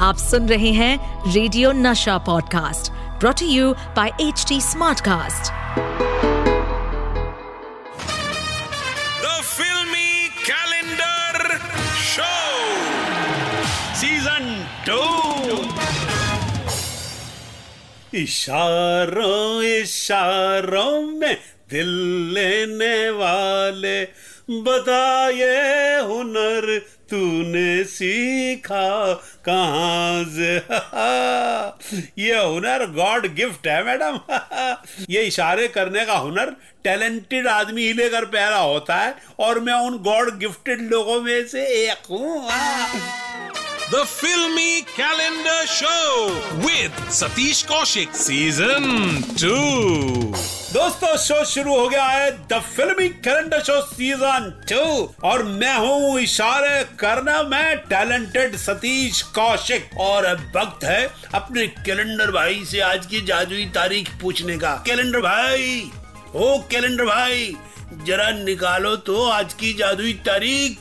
आप सुन रहे हैं radio Nasha podcast brought you by H T Smartcast the filmy calendar show season two Isharon Isharon Mein दिल लेने वाले, बताए हुनर तूने सीखा। से? ये हुनर गॉड गिफ्ट है, मैडम। ये इशारे करने का हुनर टैलेंटेड आदमी ही लेकर पैदा होता है, और मैं उन गॉड गिफ्टेड लोगों में से एक हूँ। The Filmy Calendar Show with Satish Kaushik, Season 2 दोस्तों शो शुरू हो गया है द फिल्मी कैलेंडर शो सीज़न टू और मैं हूँ इशारे करना, मैं टैलेंटेड सतीश कौशिक और अब वक्त है अपने कैलेंडर भाई से आज की जादुई तारीख पूछने का। कैलेंडर भाई, ओ कैलेंडर भाई, जरा निकालो तो आज की जादुई तारीख।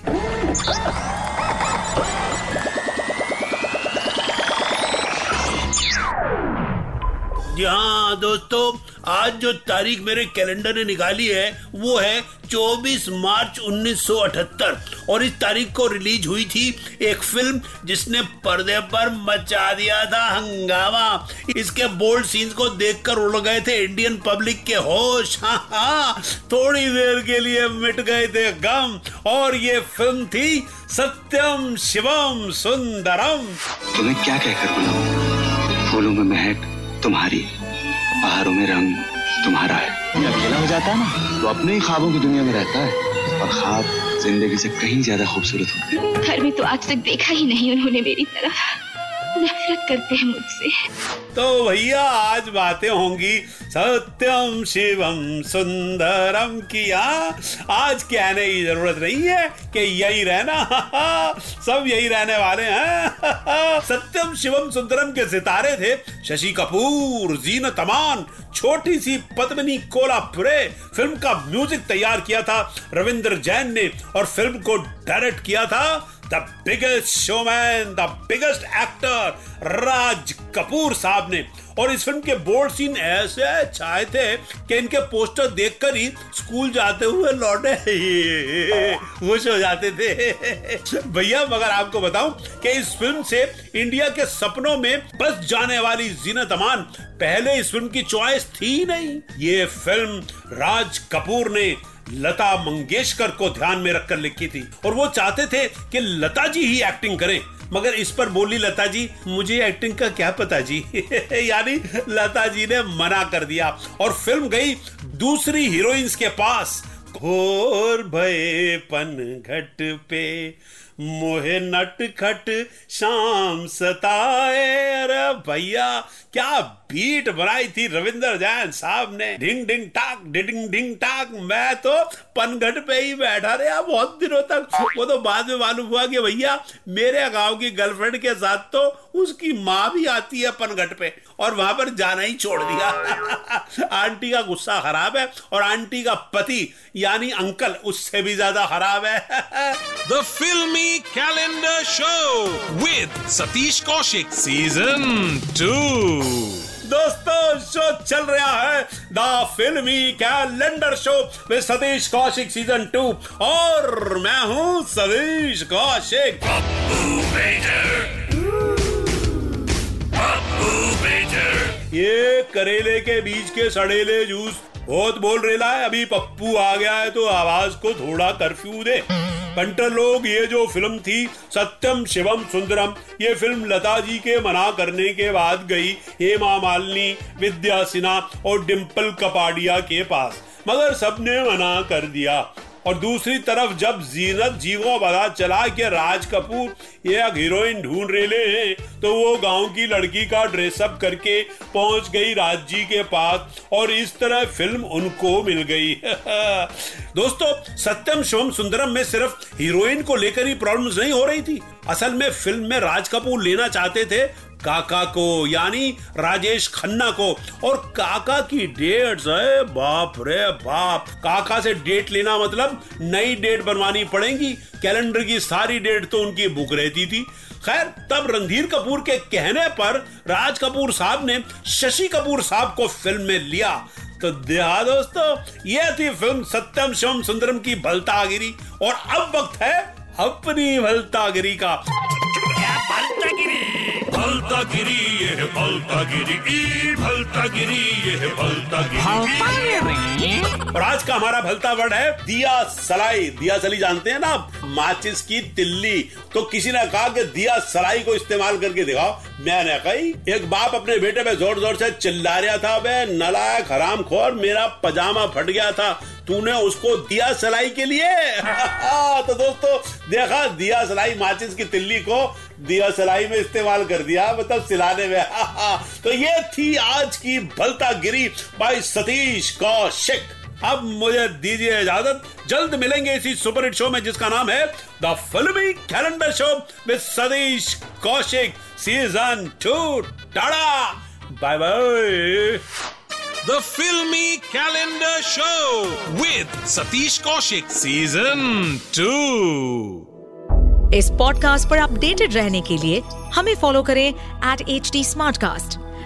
जी हाँ दोस्तों, आज जो तारीख मेरे कैलेंडर ने निकाली है, वो है 24 मार्च 1978 और इस तारीख को रिलीज़ हुई थी एक फ़िल्म जिसने पर्दे पर मचा दिया था हंगामा। इसके बोल्ड सीन्स को देखकर उड़ गए थे इंडियन पब्लिक के होश। हाँ हाँ थोड़ी देर के लिए मिट गए थे गम। और ये फ़िल्म थी सत्यम शिवम सुंदरम। तुम्हें क्या कहकर बुलाऊं? फूलों में महक तुम्हारी पहाड़ों में रंग तुम्हारा है। ये अकेला हो जाता है ना? तो अपने ही ख्वाबों की दुनिया में रहता है और ख्वाब ज़िंदगी से कहीं ज़्यादा खूबसूरत होते हैं। घर में तो आज तक देखा ही नहीं उन्होंने मेरी तरफ़ नफरत करते हैं मुझसे। तो भैया, आज बातें होंगी सत्यम शिवम सुंदरम की हाँ? आज कहने की ज़रूरत नहीं है कि यही रहना। सब यही रहने वाले हैं। सत्यम शिवम सुंदरम के सितारे थे शशि कपूर, जीन तमान, छोटी सी पद्मिनी कोलापुरे। फ़िल्म का म्यूज़िक तैयार किया था रविंद्र जैन ने और फ़िल्म को डायरेक्ट किया था the biggest showman the biggest actor Raj Kapoor sahab ने और इस फ़िल्म के बोर्ड सीन ऐसे छाए थे कि इनके पोस्टर देखकर ही स्कूल जाते हुए लौटे। खुश हो जाते थे। भैया, मगर आपको बताऊँ कि इस फ़िल्म से इंडिया के सपनों में बस जाने वाली जीनत अमान, पहले इस फ़िल्म की चॉइस थी नहीं। ये फ़िल्म राज कपूर ने लता मंगेशकर को ध्यान में रखकर लिखी थी। और वो चाहते थे कि लता जी ही एक्टिंग करें। मगर इस पर बोली लता जी मुझे एक्टिंग का क्या पता जी? यानी लता जी ने मना कर दिया और फ़िल्म गई दूसरी हीरोइंस के पास। घोर भय पन घट पे, मोहे नट खट शाम सताए। अरे भैया, क्या बीट बनाई थी रविंदर जैन साहब ने। ढिंग ढिंग टाक डिंग ढिंग टाक मैं तो पनघट पे ही बैठा रहा, बहुत दिनों तक। वो तो बाद में मालूम हुआ कि भैया, मेरे गाँव की गर्लफ्रेंड के साथ तो उसकी माँ भी आती है पनघट पे, और वहाँ पर जाना ही छोड़ दिया। आंटी का गुस्सा खराब है, और आंटी का पति, यानी अंकल, उससे भी ज़्यादा खराब है। The Filmy Calendar Show with Satish Kaushik, Season 2 दोस्तों शो चल रहा है द फिल्मी कैलेंडर शो में सतीश कौशिक सीज़न टू और मैं हूँ सतीश कौशिक ये करेले के बीज के सड़ेले जूस, बहुत बोल रेला है, अभी पप्पू आ गया है तो आवाज़ को थोड़ा कर्फ्यू दे। कंटर लोग ये जो फ़िल्म थी, सत्यम शिवम सुंदरम, ये फ़िल्म लता जी के मना करने के बाद गई हेमा मालिनी, विद्या सिन्हा और डिम्पल कपाडिया के पास। मगर सबने मना कर दिया। और दूसरी तरफ़ जब जीनत जी को पता चला कि राज कपूर एक हीरोइन ढूंढ रहे हैं तो वो गाँव की लड़की का ड्रेसअप करके पहुँच गई राज जी के पास और इस तरह फ़िल्म उनको मिल गई। दोस्तों, सत्यम शिवम सुंदरम में सिर्फ़ हीरोइन को लेकर ही प्रॉब्लम्स नहीं हो रही थी। असल में फ़िल्म में राज कपूर लेना चाहते थे काका को, यानी राजेश खन्ना को। और काका की डेट्स है बाप रे बाप। काका से डेट लेना मतलब नई डेट बनवानी पड़ेगी। कैलेंडर की सारी डेट तो उनकी बुक रहती थी। खैर, तब रणधीर कपूर के कहने पर राज कपूर साहब ने शशि कपूर साहब को फ़िल्म में लिया। तो देहा दोस्तों यह थी फ़िल्म सत्यम शिवम सुंदरम की भलतागिरी। और अब वक्त है अपनी भलतागिरी का। भलतागिरी ये है भलतागिरी ई भलतागिरी ये है भलतागिरी। और आज का हमारा भलता वर्ड है दिया सलाई। दिया सली जानते हैं ना माचिस की तिल्ली। तो किसी ने कहा कि दिया सलाई को इस्तेमाल करके दिखाओ। मैंने कही, एक बाप अपने बेटे पे ज़ोर ज़ोर से चिल्ला रहा था, बे, नलायक हराम खोर मेरा पजामा फट गया था, तूने उसको दिया सलाई के लिए? तो दोस्तों, देखा, दिया सलाई माचिस की तिल्ली को दिया सलाई में इस्तेमाल कर दिया मतलब सिलाने में। तो ये थी आज की भलता गिरी बाई सतीश कौशिक। अब मुझे दीजिए इजाज़त। जल्द मिलेंगे इसी सुपर हिट शो में जिसका नाम है the filmy calendar show with Satish Kaushik season two. Tata bye bye. The Filmy Calendar Show with Satish Kaushik Season 2. इस पॉडकास्ट पर अपडेटेड रहने के लिए हमें फॉलो करें एट एच डी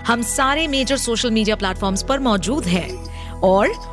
हम सारे मेजर सोशल मीडिया प्लेटफॉर्म्स पर मौजूद हैं। और